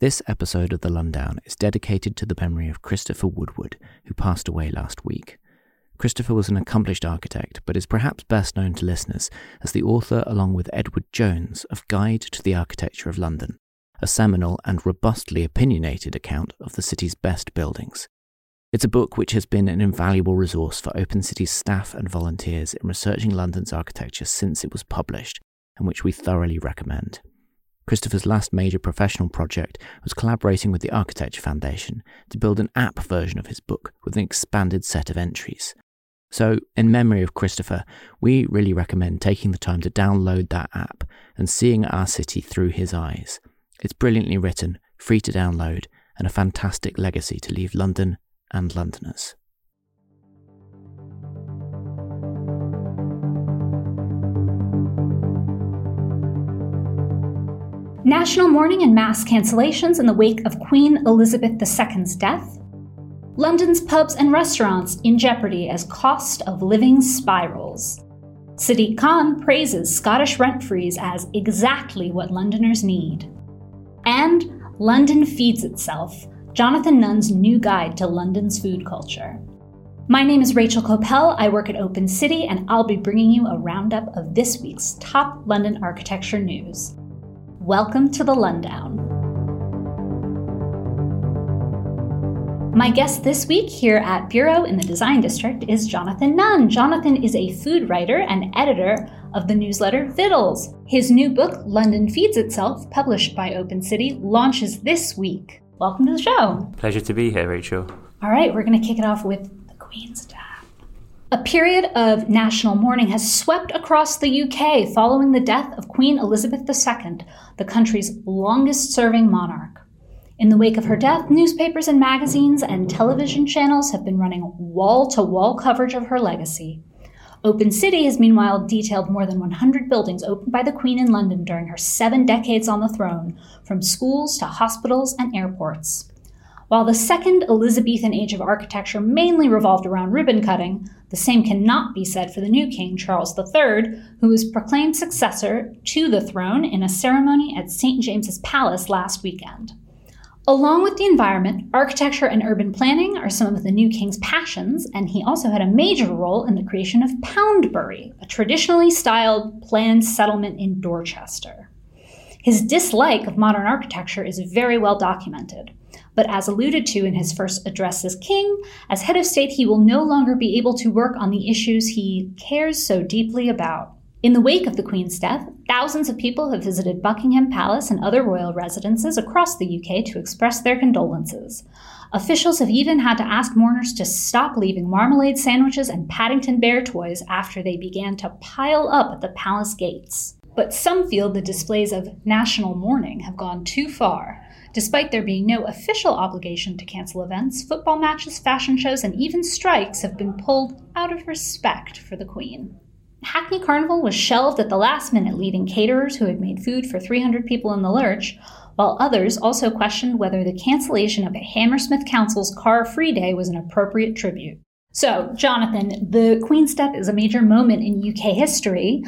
This episode of The Lundown is dedicated to the memory of Christopher Woodward, who passed away last week. Christopher was an accomplished architect, but is perhaps best known to listeners as the author, along with Edward Jones, of Guide to the Architecture of London, a seminal and robustly opinionated account of the city's best buildings. It's a book which has been an invaluable resource for Open City's staff and volunteers in researching London's architecture since it was published, and which we thoroughly recommend. Christopher's last major professional project was collaborating with the Architecture Foundation to build an app version of his book with an expanded set of entries. So, in memory of Christopher, we really recommend taking the time to download that app and seeing our city through his eyes. It's brilliantly written, free to download, and a fantastic legacy to leave London and Londoners. National mourning and mass cancellations in the wake of Queen Elizabeth II's death. London's pubs and restaurants in jeopardy as cost of living spirals. Sadiq Khan praises Scottish rent freeze as exactly what Londoners need. And London Feeds Itself, Jonathan Nunn's new guide to London's food culture. My name is Rachel Coppell. I work at Open City, and I'll be bringing you a roundup of this week's top London architecture news. Welcome to the Lundown. My guest this week here at Bureau in the Design District is Jonathan Nunn. Jonathan is a food writer and editor of the newsletter Vittles. His new book, London Feeds Itself, published by Open City, launches this week. Welcome to the show. Pleasure to be here, Rachel. All right, we're going to kick it off with the Queen's death. A period of national mourning has swept across the UK following the death of Queen Elizabeth II, the country's longest serving monarch. In the wake of her death, newspapers and magazines and television channels have been running wall to wall coverage of her legacy. Open City has meanwhile detailed more than 100 buildings opened by the Queen in London during her seven decades on the throne, from schools to hospitals and airports. While the second Elizabethan age of architecture mainly revolved around ribbon cutting, the same cannot be said for the new king, Charles III, who was proclaimed successor to the throne in a ceremony at St. James's Palace last weekend. Along with the environment, architecture and urban planning are some of the new king's passions, and he also had a major role in the creation of Poundbury, a traditionally styled planned settlement in Dorchester. His dislike of modern architecture is very well documented. But as alluded to in his first address as king, as head of state, he will no longer be able to work on the issues he cares so deeply about. In the wake of the Queen's death, thousands of people have visited Buckingham Palace and other royal residences across the UK to express their condolences. Officials have even had to ask mourners to stop leaving marmalade sandwiches and Paddington Bear toys after they began to pile up at the palace gates. But some feel the displays of national mourning have gone too far. Despite there being no official obligation to cancel events, football matches, fashion shows, and even strikes have been pulled out of respect for the Queen. Hackney Carnival was shelved at the last minute, leaving caterers who had made food for 300 people in the lurch, while others also questioned whether the cancellation of a Hammersmith Council's car free day was an appropriate tribute. So, Jonathan, the Queen's death is a major moment in UK history.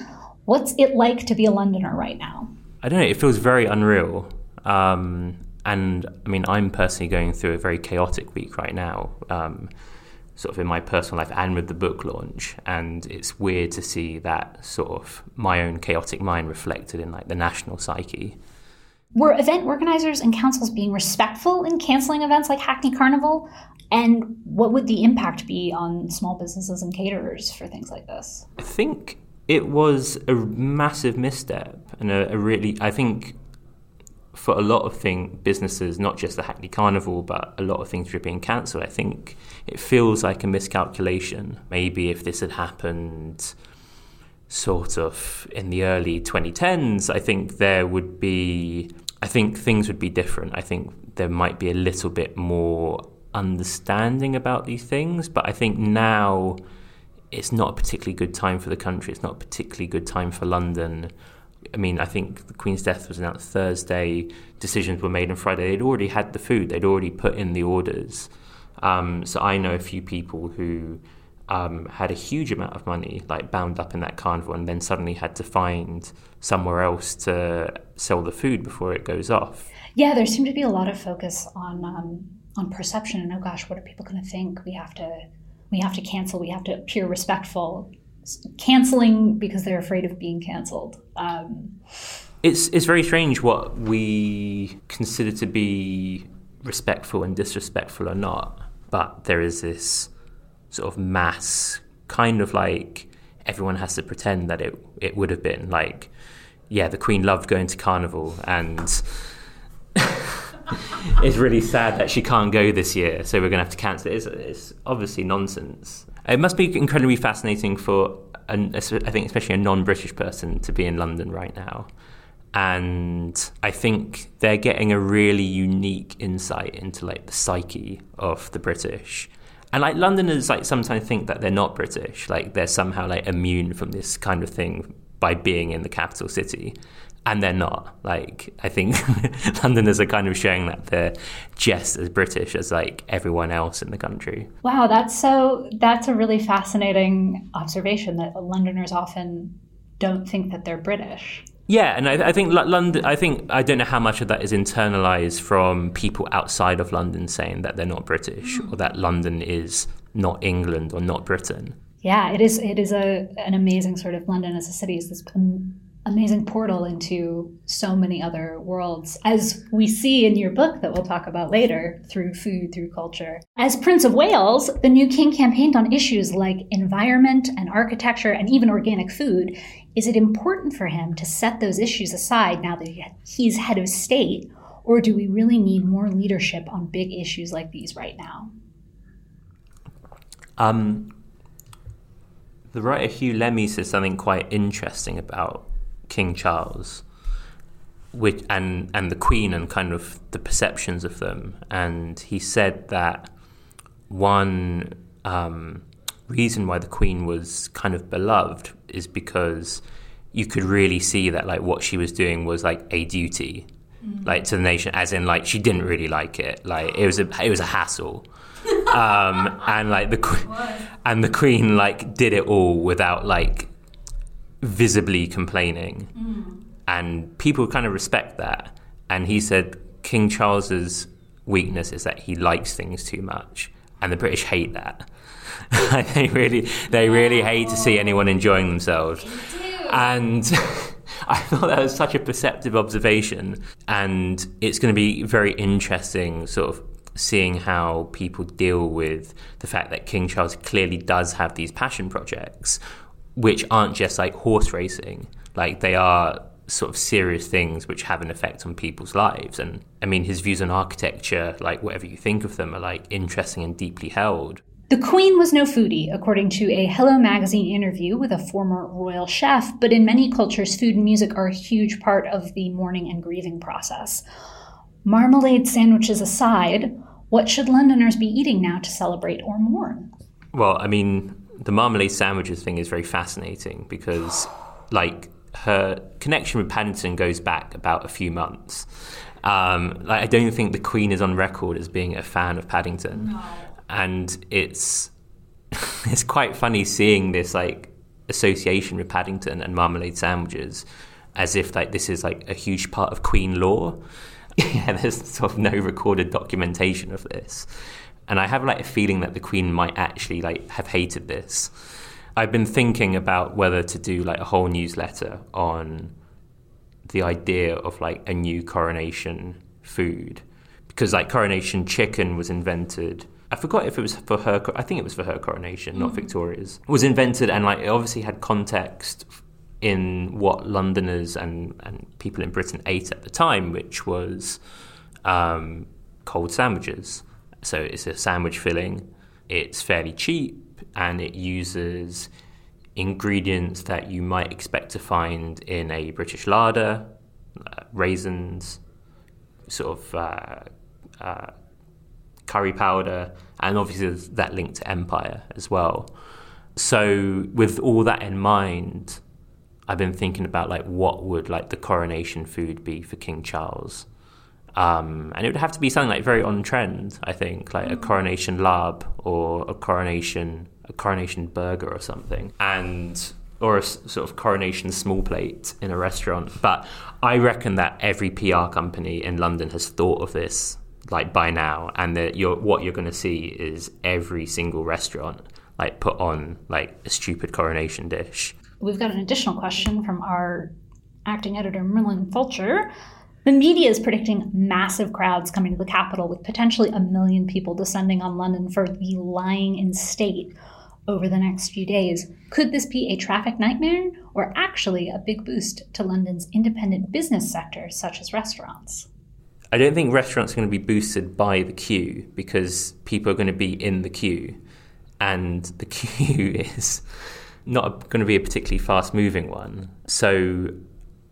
What's it like to be a Londoner right now? I don't know. It feels very unreal. Um, and I mean, I'm personally going through a very chaotic week right now, um, sort of in my personal life and with the book launch. And it's weird to see that sort of my own chaotic mind reflected in like the national psyche. Were event organizers and councils being respectful in canceling events like Hackney Carnival? And what would the impact be on small businesses and caterers for things like this? I think it was a massive misstep and a, a really, I think for a lot of thing businesses, not just the Hackney Carnival, but a lot of things were being cancelled. I think it feels like a miscalculation. Maybe if this had happened sort of in the early 2010s, I think there would be, I think things would be different. I think there might be a little bit more understanding about these things, but I think now it's not a particularly good time for the country. It's not a particularly good time for London. I mean, I think the Queen's death was announced Thursday. Decisions were made on Friday. They'd already had the food. They'd already put in the orders. Um, so I know a few people who um, had a huge amount of money, like bound up in that carnival, and then suddenly had to find somewhere else to sell the food before it goes off. Yeah, there seemed to be a lot of focus on um, on perception and oh gosh, what are people going to think? We have to we have to cancel. We have to appear respectful. Canceling because they're afraid of being canceled. Um, it's it's very strange what we consider to be respectful and disrespectful or not, but there is this sort of mass kind of like everyone has to pretend that it it would have been like yeah the queen loved going to carnival and it's really sad that she can't go this year so we're going to have to cancel it. It's, it's obviously nonsense. It must be incredibly fascinating for an, I think especially a non-British person to be in London right now. And I think they're getting a really unique insight into like the psyche of the British. And like Londoners like sometimes think that they're not British, like they're somehow like immune from this kind of thing by being in the capital city. And they're not. Like I think Londoners are kind of showing that they're just as British as like everyone else in the country. Wow, that's so that's a really fascinating observation that Londoners often don't think that they're British. Yeah, and I, I, think London. I think I don't know how much of that is internalized from people outside of London saying that they're not British mm. or that London is not England or not Britain. Yeah, it is. It is a an amazing sort of London as a city is this amazing portal into so many other worlds, as we see in your book that we'll talk about later through food, through culture. As Prince of Wales, the new king campaigned on issues like environment and architecture and even organic food. Is it important for him to set those issues aside now that he's head of state, or do we really need more leadership on big issues like these right now? Um, the writer Huw Lemmey says something quite interesting about King Charles, which and and the Queen and kind of the perceptions of them. And he said that one um, reason why the Queen was kind of beloved is because you could really see that like what she was doing was like a duty, mm. like to the nation, as in like she didn't really like it. Like it was a it was a hassle. um, and like the and the queen like did it all without like visibly complaining. Mm. And people kind of respect that. And he said King Charles's weakness is that he likes things too much. And the British hate that. they really they really hate to see anyone enjoying themselves. And I thought that was such a perceptive observation. And it's going to be very interesting, sort of seeing how people deal with the fact that King Charles clearly does have these passion projects which aren't just like horse racing. Like they are sort of serious things which have an effect on people's lives. And I mean, his views on architecture, like whatever you think of them, are like interesting and deeply held. The Queen was no foodie, according to a Hello magazine interview with a former royal chef, but in many cultures, food and music are a huge part of the mourning and grieving process. Marmalade sandwiches aside, what should Londoners be eating now to celebrate or mourn? Well, I mean, the marmalade sandwiches thing is very fascinating because, like, her connection with Paddington goes back about a few months. Um, like, I don't think the Queen is on record as being a fan of Paddington, no. and it's it's quite funny seeing this like association with Paddington and marmalade sandwiches as if like this is like a huge part of Queen lore. yeah, there's sort of no recorded documentation of this. And I have like a feeling that the Queen might actually like have hated this. I've been thinking about whether to do like a whole newsletter on the idea of like a new coronation food because like coronation chicken was invented I forgot if it was for her. I think it was for her coronation, not mm. Victoria's. It was invented and like it obviously had context in what Londoners and, and people in Britain ate at the time, which was um, cold sandwiches. So it's a sandwich filling. It's fairly cheap and it uses ingredients that you might expect to find in a British larder, uh, raisins, sort of uh, uh, curry powder, and obviously that link to empire as well. So with all that in mind, I've been thinking about like what would like the coronation food be for King Charles. Um, and it would have to be something like very on trend, I think, like a mm. coronation larb or a coronation a coronation burger or something, and or a sort of coronation small plate in a restaurant. But I reckon that every PR company in London has thought of this like by now, and that you're, what you're going to see is every single restaurant like put on like a stupid coronation dish. We've got an additional question from our acting editor Merlin Fulcher. The media is predicting massive crowds coming to the capital, with potentially a million people descending on London for the lying in state over the next few days. Could this be a traffic nightmare or actually a big boost to London's independent business sector, such as restaurants? I don't think restaurants are going to be boosted by the queue because people are going to be in the queue, and the queue is not going to be a particularly fast moving one. So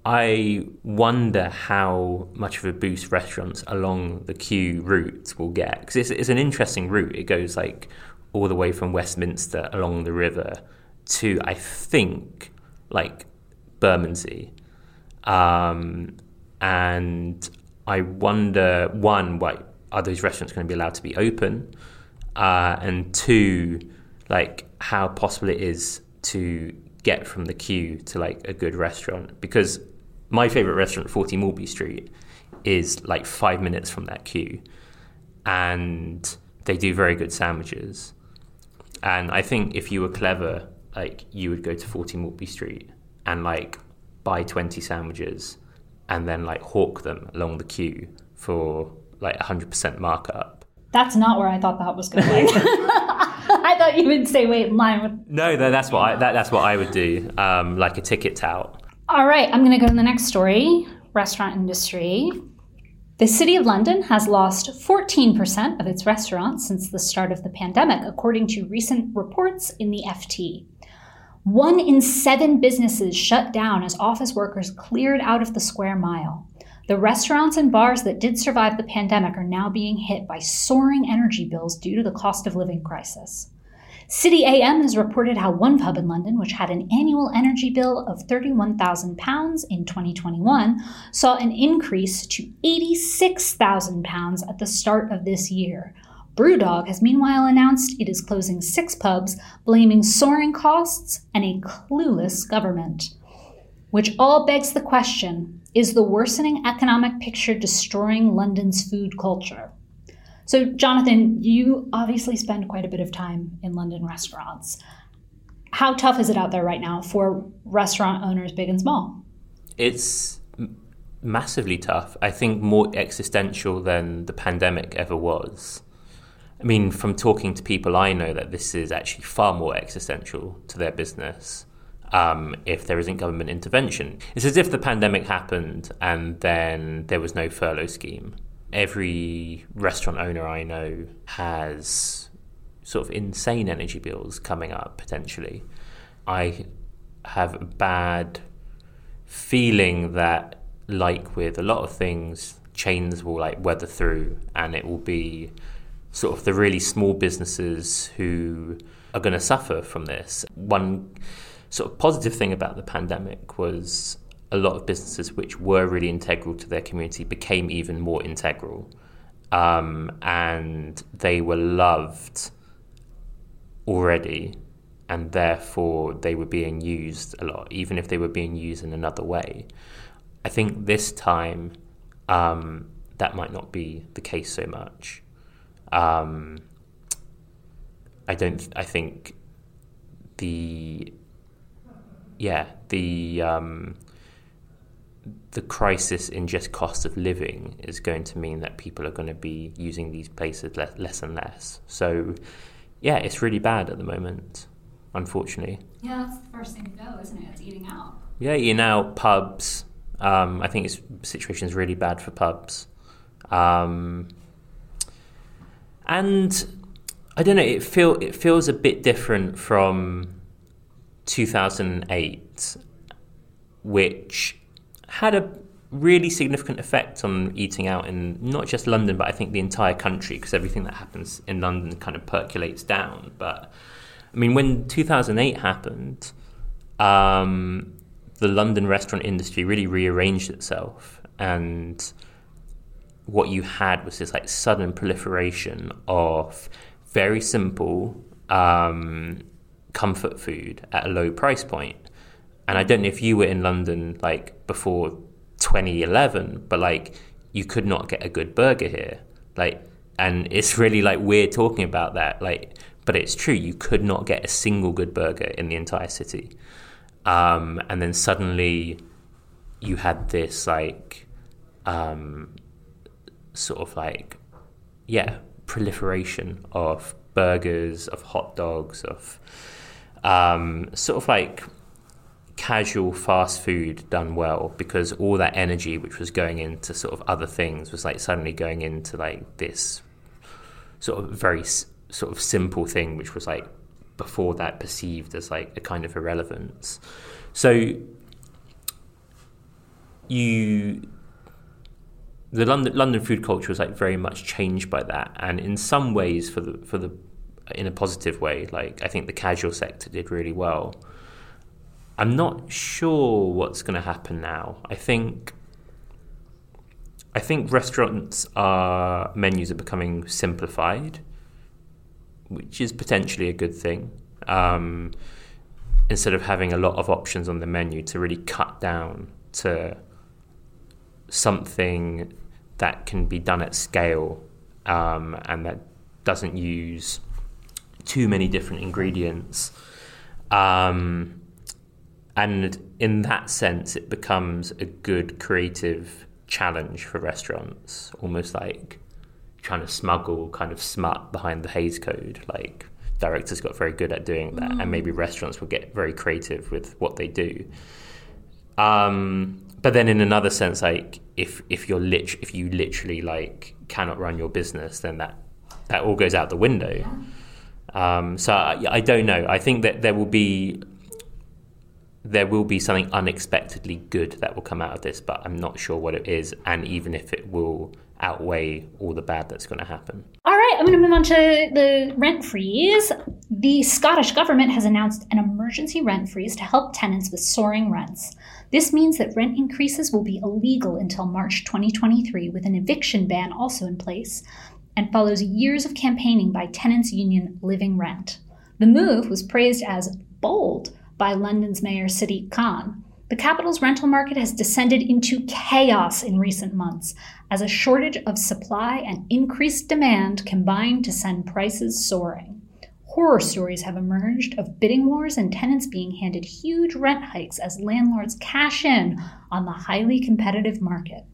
I wonder how much of a boost restaurants along the queue route will get because it's, it's an interesting route. It goes like all the way from Westminster along the river to I think like Bermondsey, um, and I wonder one, why are those restaurants going to be allowed to be open? Uh, and two, like how possible it is to get from the queue to like a good restaurant. Because my favorite restaurant, 40 Maltby Street, is like five minutes from that queue. And they do very good sandwiches. And I think if you were clever, like you would go to 40 Maltby Street and like buy 20 sandwiches and then like hawk them along the queue for like 100% markup. That's not where I thought that was going. I thought you would say wait in line with. No, no, that's what I, that, that's what I would do, um, like a ticket tout. All right, I'm going to go to the next story. Restaurant industry. The City of London has lost 14% of its restaurants since the start of the pandemic, according to recent reports in the FT. One in seven businesses shut down as office workers cleared out of the square mile. The restaurants and bars that did survive the pandemic are now being hit by soaring energy bills due to the cost of living crisis. City AM has reported how one pub in London, which had an annual energy bill of £31,000 in 2021, saw an increase to £86,000 at the start of this year, Brewdog has meanwhile announced it is closing six pubs, blaming soaring costs and a clueless government. Which all begs the question is the worsening economic picture destroying London's food culture? So, Jonathan, you obviously spend quite a bit of time in London restaurants. How tough is it out there right now for restaurant owners, big and small? It's massively tough. I think more existential than the pandemic ever was. I mean, from talking to people I know, that this is actually far more existential to their business um, if there isn't government intervention. It's as if the pandemic happened and then there was no furlough scheme. Every restaurant owner I know has sort of insane energy bills coming up potentially. I have a bad feeling that, like with a lot of things, chains will like weather through and it will be sort of the really small businesses who are going to suffer from this. One sort of positive thing about the pandemic was a lot of businesses which were really integral to their community became even more integral. Um, and they were loved already, and therefore they were being used a lot, even if they were being used in another way. I think this time um, that might not be the case so much. Um, I don't. I think the yeah the um, the crisis in just cost of living is going to mean that people are going to be using these places less, less and less. So yeah, it's really bad at the moment, unfortunately. Yeah, that's the first thing to go, isn't it? It's eating out. Yeah, eating out, pubs. Um, I think the situation is really bad for pubs. Um, and I don't know, it feel it feels a bit different from 2008, which had a really significant effect on eating out in not just London, but I think the entire country, because everything that happens in London kind of percolates down. But I mean, when 2008 happened, um, the London restaurant industry really rearranged itself, and what you had was this like sudden proliferation of very simple um, comfort food at a low price point. And I don't know if you were in London like before 2011, but like you could not get a good burger here. Like, and it's really like weird talking about that. Like, but it's true. You could not get a single good burger in the entire city. Um, and then suddenly you had this like um, sort of like yeah proliferation of burgers, of hot dogs, of um, sort of like casual fast food done well because all that energy which was going into sort of other things was like suddenly going into like this sort of very s- sort of simple thing which was like before that perceived as like a kind of irrelevance so you the London London food culture was like very much changed by that, and in some ways for the for the in a positive way. Like I think the casual sector did really well. I'm not sure what's going to happen now. I think I think restaurants are menus are becoming simplified, which is potentially a good thing. Um, instead of having a lot of options on the menu, to really cut down to something that can be done at scale um, and that doesn't use too many different ingredients. Um, and in that sense, it becomes a good creative challenge for restaurants, almost like trying to smuggle kind of smut behind the Hays Code. Like directors got very good at doing that, mm. and maybe restaurants will get very creative with what they do. Um, but then in another sense, like if if you're lit if you literally like cannot run your business, then that that all goes out the window. Yeah. Um, so I, I, don't know. I think that there will be there will be something unexpectedly good that will come out of this, but I'm not sure what it is, and even if it will outweigh all the bad that's going to happen. All right, I'm going to move on to the rent freeze. The Scottish government has announced an emergency rent freeze to help tenants with soaring rents. This means that rent increases will be illegal until March 2023, with an eviction ban also in place, and follows years of campaigning by tenants' union Living Rent. The move was praised as bold by London's Mayor Sadiq Khan. The capital's rental market has descended into chaos in recent months as a shortage of supply and increased demand combine to send prices soaring horror stories have emerged of bidding wars and tenants being handed huge rent hikes as landlords cash in on the highly competitive market.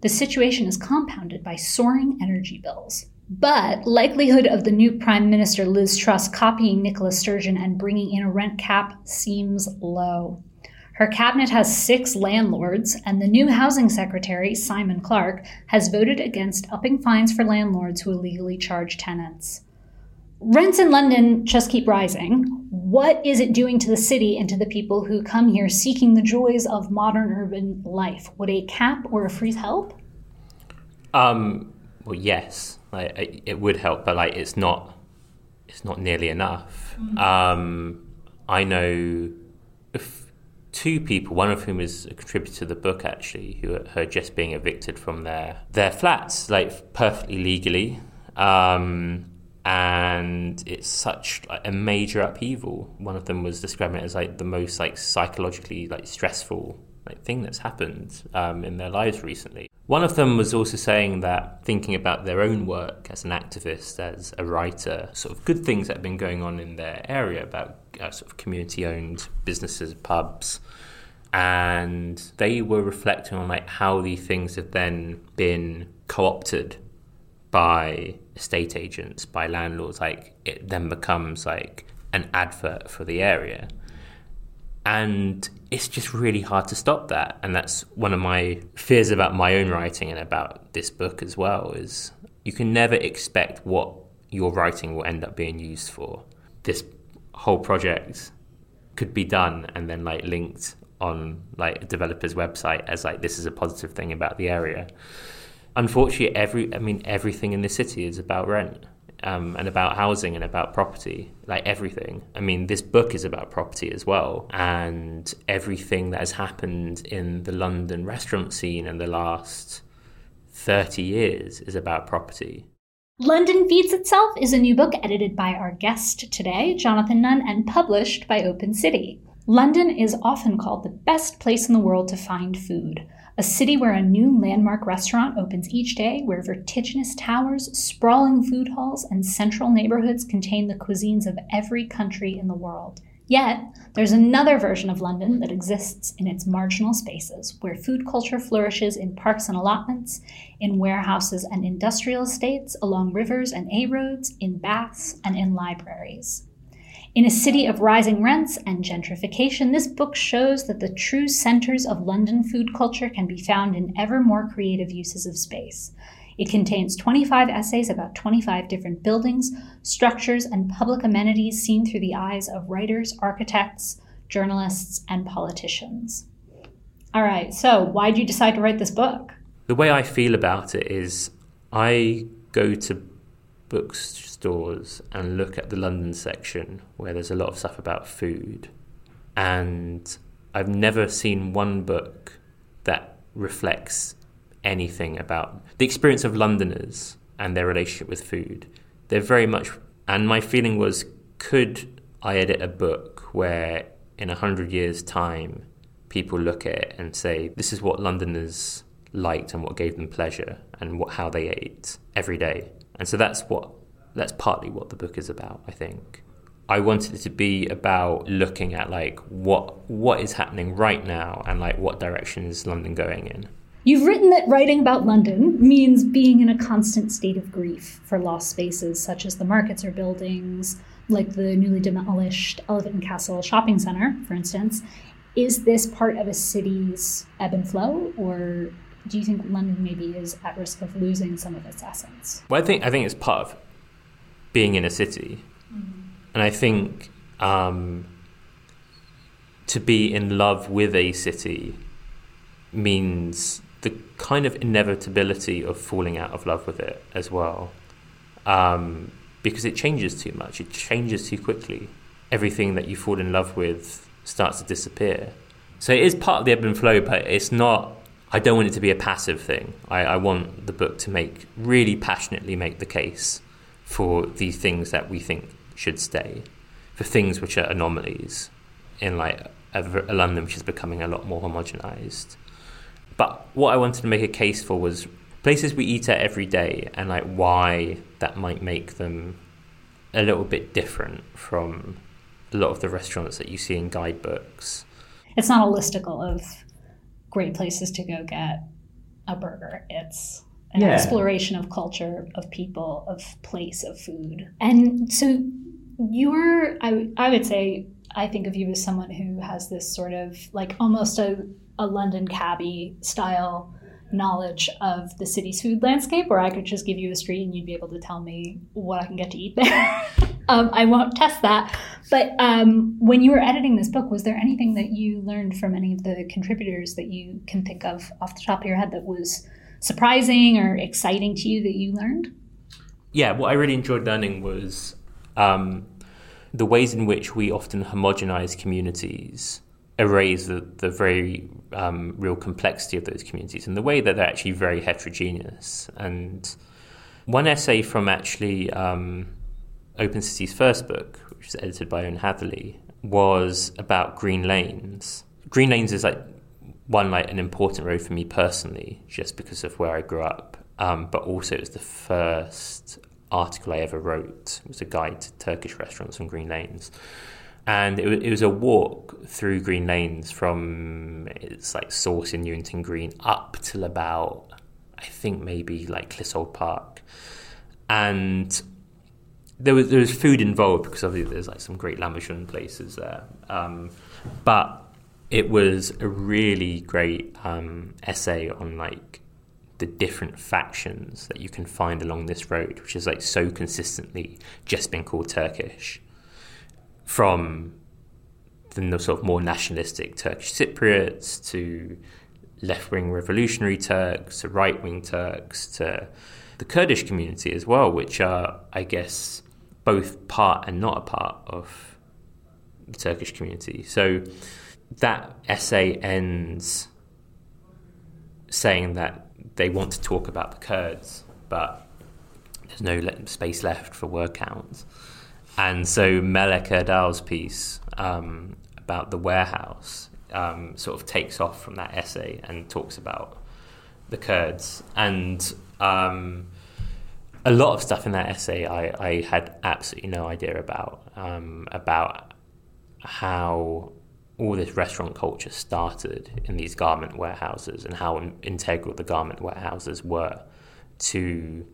The situation is compounded by soaring energy bills. But likelihood of the new Prime Minister Liz Truss copying Nicola Sturgeon and bringing in a rent cap seems low. Her cabinet has six landlords, and the new housing secretary, Simon Clarke, has voted against upping fines for landlords who illegally charge tenants. Rents in London just keep rising. What is it doing to the city and to the people who come here seeking the joys of modern urban life? Would a cap or a freeze help? Um, well, yes, like, it would help, but like it's not, it's not nearly enough. Mm-hmm. Um, I know two people, one of whom is a contributor to the book actually, who are just being evicted from their their flats, like perfectly legally. Um, and it's such a major upheaval. One of them was describing it as like the most like psychologically like stressful like thing that's happened um, in their lives recently. One of them was also saying that thinking about their own work as an activist, as a writer, sort of good things that have been going on in their area about uh, sort of community-owned businesses, pubs, and they were reflecting on like how these things have then been co-opted by estate agents, by landlords, like it then becomes like an advert for the area. And it's just really hard to stop that. And that's one of my fears about my own writing and about this book as well is you can never expect what your writing will end up being used for. This whole project could be done and then like linked on like a developer's website as like this is a positive thing about the area unfortunately, every I mean everything in the city is about rent. Um, and about housing and about property, like everything. I mean, this book is about property as well, and everything that has happened in the London restaurant scene in the last 30 years is about property. London Feeds Itself is a new book edited by our guest today, Jonathan Nunn, and published by Open City. London is often called the best place in the world to find food a city where a new landmark restaurant opens each day, where vertiginous towers, sprawling food halls, and central neighborhoods contain the cuisines of every country in the world. Yet, there's another version of London that exists in its marginal spaces, where food culture flourishes in parks and allotments, in warehouses and industrial estates, along rivers and A roads, in baths, and in libraries. In a city of rising rents and gentrification, this book shows that the true centers of London food culture can be found in ever more creative uses of space. It contains 25 essays about 25 different buildings, structures, and public amenities seen through the eyes of writers, architects, journalists, and politicians. All right, so why did you decide to write this book? The way I feel about it is I go to bookstores and look at the London section where there's a lot of stuff about food. And I've never seen one book that reflects anything about the experience of Londoners and their relationship with food. They're very much, and my feeling was, could I edit a book where in a hundred years' time people look at it and say, this is what Londoners liked and what gave them pleasure and what, how they ate every day? And so that's what that's partly what the book is about, I think. I wanted it to be about looking at like what what is happening right now and like what direction is London going in. You've written that writing about London means being in a constant state of grief for lost spaces such as the markets or buildings, like the newly demolished Elephant and Castle shopping center, for instance. Is this part of a city's ebb and flow, or do you think London maybe is at risk of losing some of its essence? Well, I think I think it's part of being in a city, mm-hmm. and I think um, to be in love with a city means the kind of inevitability of falling out of love with it as well, um, because it changes too much. It changes too quickly. Everything that you fall in love with starts to disappear. So it is part of the ebb and flow, but it's not I don't want it to be a passive thing. I, I, want the book to make really passionately make the case for the things that we think should stay, for things which are anomalies in like a, a London which is becoming a lot more homogenized. But what I wanted to make a case for was places we eat at every day and like why that might make them a little bit different from a lot of the restaurants that you see in guidebooks. It's not a listicle of great places to go get a burger. It's an yeah. exploration of culture, of people, of place, of food. And so you're, I, I would say, I think of you as someone who has this sort of like almost a, a London cabbie style knowledge of the city's food landscape where I could just give you a street and you'd be able to tell me what I can get to eat there. um, I won't test that. But um, when you were editing this book, was there anything that you learned from any of the contributors that you can think of off the top of your head that was surprising or exciting to you that you learned? Yeah, what I really enjoyed learning was um, the ways in which we often homogenize communities erase the, the very um, real complexity of those communities and the way that they're actually very heterogeneous. And one essay from actually um, Open City's first book, which was edited by Owen Hatherley, was about Green Lanes. Green Lanes is like one like an important road for me personally, just because of where I grew up. Um, but also, it was the first article I ever wrote. It was a guide to Turkish restaurants on Green Lanes, and it, it was a walk through Green Lanes from it's like source in Newington Green up till about I think maybe like Clissold Park, and there was there was food involved because obviously there's like some great Lahmacun places there, um, but it was a really great um, essay on like the different factions that you can find along this road, which is like so consistently just been called Turkish, from the sort of more nationalistic Turkish Cypriots to left wing revolutionary Turks to right wing Turks to the Kurdish community as well, which are, I guess, both part and not a part of the Turkish community. So that essay ends saying that they want to talk about the Kurds, but there's no space left for word counts. And so Melek Erdal's piece um, about the warehouse um, sort of takes off from that essay and talks about the Kurds. And um, a lot of stuff in that essay I, I had absolutely no idea about, um, about how all this restaurant culture started in these garment warehouses and how integral the garment warehouses were to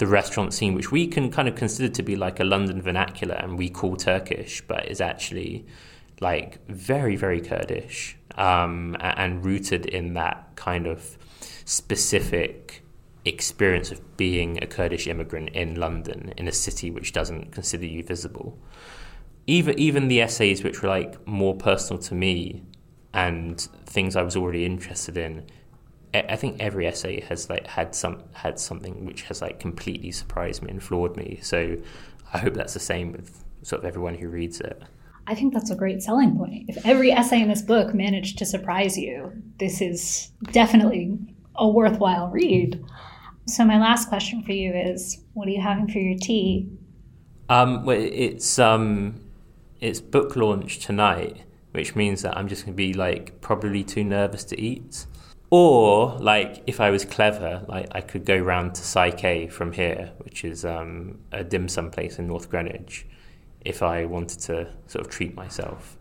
the restaurant scene, which we can kind of consider to be like a London vernacular and we call Turkish, but is actually like very, very Kurdish um, and rooted in that kind of specific experience of being a Kurdish immigrant in London, in a city which doesn't consider you visible even even the essays which were like more personal to me and things I was already interested in. I think every essay has like had some had something which has like completely surprised me and floored me. So I hope that's the same with sort of everyone who reads it. I think that's a great selling point. If every essay in this book managed to surprise you, this is definitely a worthwhile read. So my last question for you is, what are you having for your tea? Um, well, it's um, it's book launch tonight, which means that I'm just going to be like probably too nervous to eat. Or like if I was clever, like I could go round to Psyche from here, which is um, a dim sum place in North Greenwich, if I wanted to sort of treat myself.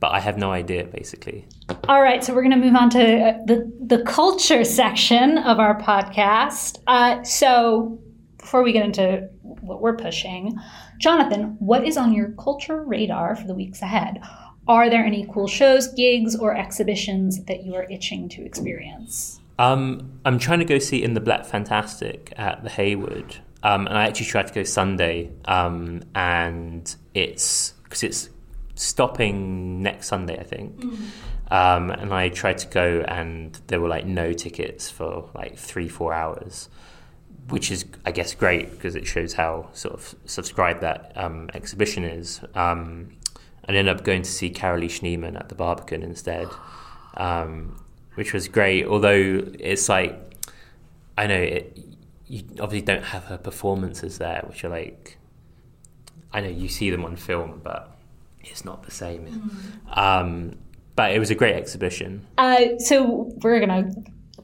But I have no idea, basically. All right, so we're going to move on to uh, the the culture section of our podcast. Uh, so before we get into what we're pushing, Jonathan, what is on your culture radar for the weeks ahead? Are there any cool shows, gigs, or exhibitions that you are itching to experience? Um, I'm trying to go see In the Black Fantastic at the Hayward. Um, and I actually tried to go Sunday, um, and it's because it's stopping next Sunday, I think. Mm. Um, and I tried to go, and there were like no tickets for like three, four hours which is, I guess, great because it shows how sort of subscribed that um, exhibition is. Um, I ended up going to see Carolee Schneemann at the Barbican instead, um, which was great. Although it's like, I know it, you obviously don't have her performances there, which are like, I know you see them on film, but it's not the same. Mm. but it was a great exhibition. Uh, so we're gonna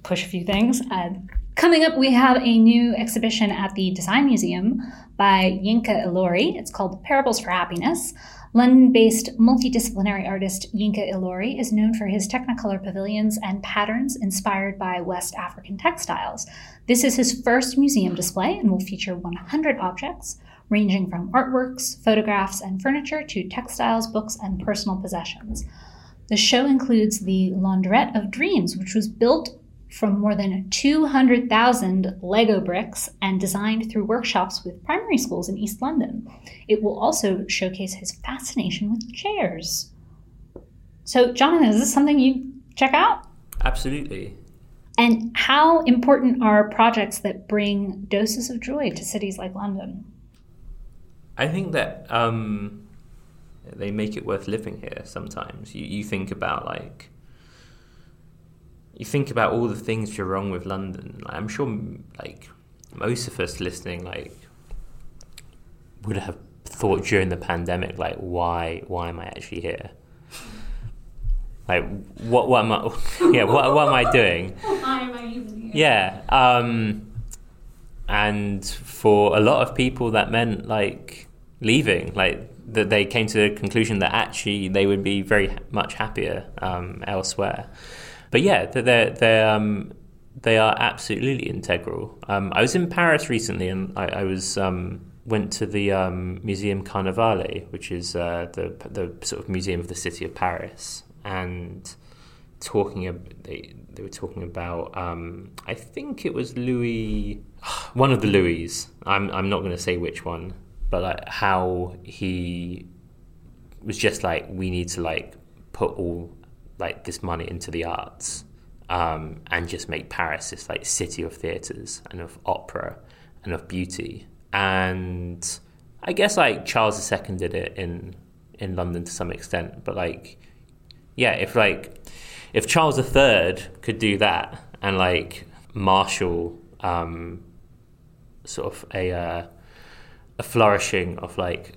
push a few things. Uh, Coming up, we have a new exhibition at the Design Museum by Yinka Ilori. It's called Parables for Happiness. London based multidisciplinary artist Yinka Ilori is known for his Technicolor pavilions and patterns inspired by West African textiles. This is his first museum display and will feature 100 objects, ranging from artworks, photographs, and furniture to textiles, books, and personal possessions. The show includes the Laundrette of Dreams, which was built from more than 200,000 Lego bricks and designed through workshops with primary schools in East London. It will also showcase his fascination with chairs. So, Jonathan, is this something you check out? Absolutely. And how important are projects that bring doses of joy to cities like London? I think that um, they make it worth living here sometimes. You, you think about like you think about all the things you're wrong with London. I'm sure, like most of us listening, like would have thought during the pandemic, like, why why am I actually here? Like, what what am I? Yeah, what what am I doing? Why am I even here? Yeah. Um, and for a lot of people, that meant like leaving, like that they came to the conclusion that actually they would be very much happier um, elsewhere. But yeah, they're, they're, um, they are absolutely integral. Um, I was in Paris recently, and I, I was um, went to the um, Museum Carnavalet, which is uh, the the sort of museum of the city of Paris, and talking. They they were talking about. Um, I think it was Louis, one of the Louis. I'm I'm not going to say which one, but like how he was just like we need to like put all like this money into the arts um, and just make Paris this like city of theaters and of opera and of beauty. And I guess like Charles II did it in in London to some extent, but like yeah, if like if Charles III could do that and like marshal um, sort of a uh, a flourishing of like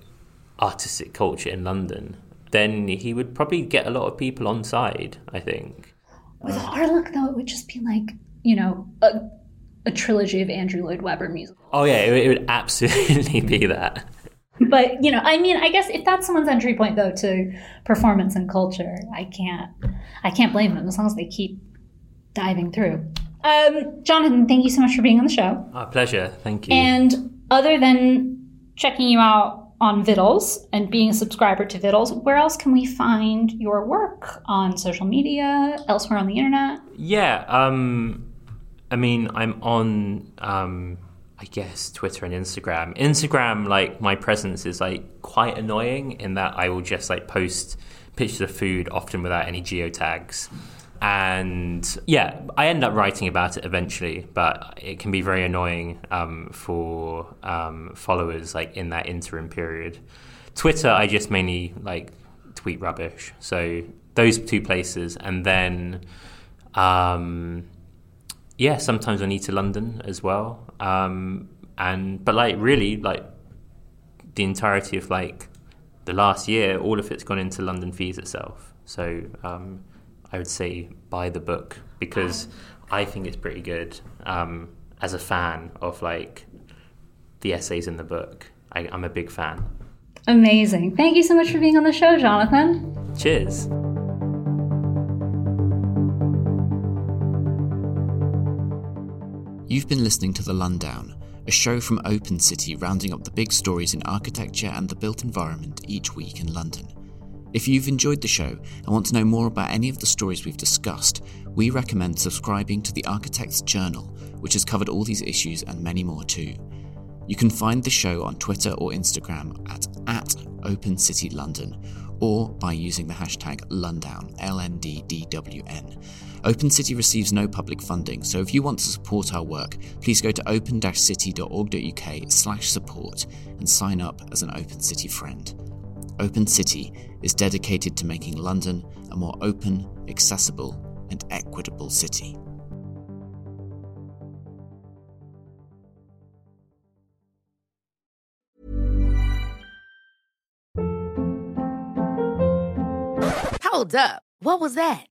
artistic culture in London, then he would probably get a lot of people on side. I think. With our luck, though, it would just be like you know a, a trilogy of Andrew Lloyd Webber musicals. Oh yeah, it, it would absolutely be that. But you know, I mean, I guess if that's someone's entry point though to performance and culture, I can't, I can't blame them as long as they keep diving through. Um, Jonathan, thank you so much for being on the show. Our pleasure. Thank you. And other than checking you out on Vittles and being a subscriber to Vittles, where else can we find your work on social media, elsewhere on the internet? Yeah, um, I mean, I'm on, um, I guess, Twitter and Instagram. Instagram, like, my presence is like quite annoying in that I will just like post pictures of food, often without any geotags. And yeah, I end up writing about it eventually, but it can be very annoying um, for um, followers like in that interim period. Twitter, I just mainly like tweet rubbish. So those two places, and then um, yeah, sometimes I need to London as well. Um, and but like really like the entirety of like the last year, all of it's gone into London Feeds Itself. So um, I would say buy the book because I think it's pretty good. Um, as a fan of like the essays in the book, I, I'm a big fan. Amazing. Thank you so much for being on the show, Jonathan. Cheers. You've been listening to The Lundown, a show from Open City rounding up the big stories in architecture and the built environment each week in London. If you've enjoyed the show and want to know more about any of the stories we've discussed, we recommend subscribing to the Architect's Journal, which has covered all these issues and many more too. You can find the show on Twitter or Instagram at, at Open City London or by using the hashtag Lundown, L-N-D-D-W-N. Open City receives no public funding, so if you want to support our work, please go to open-city.org.uk slash support and sign up as an Open City friend. Open City is dedicated to making London a more open, accessible, and equitable city. Hold up. What was that?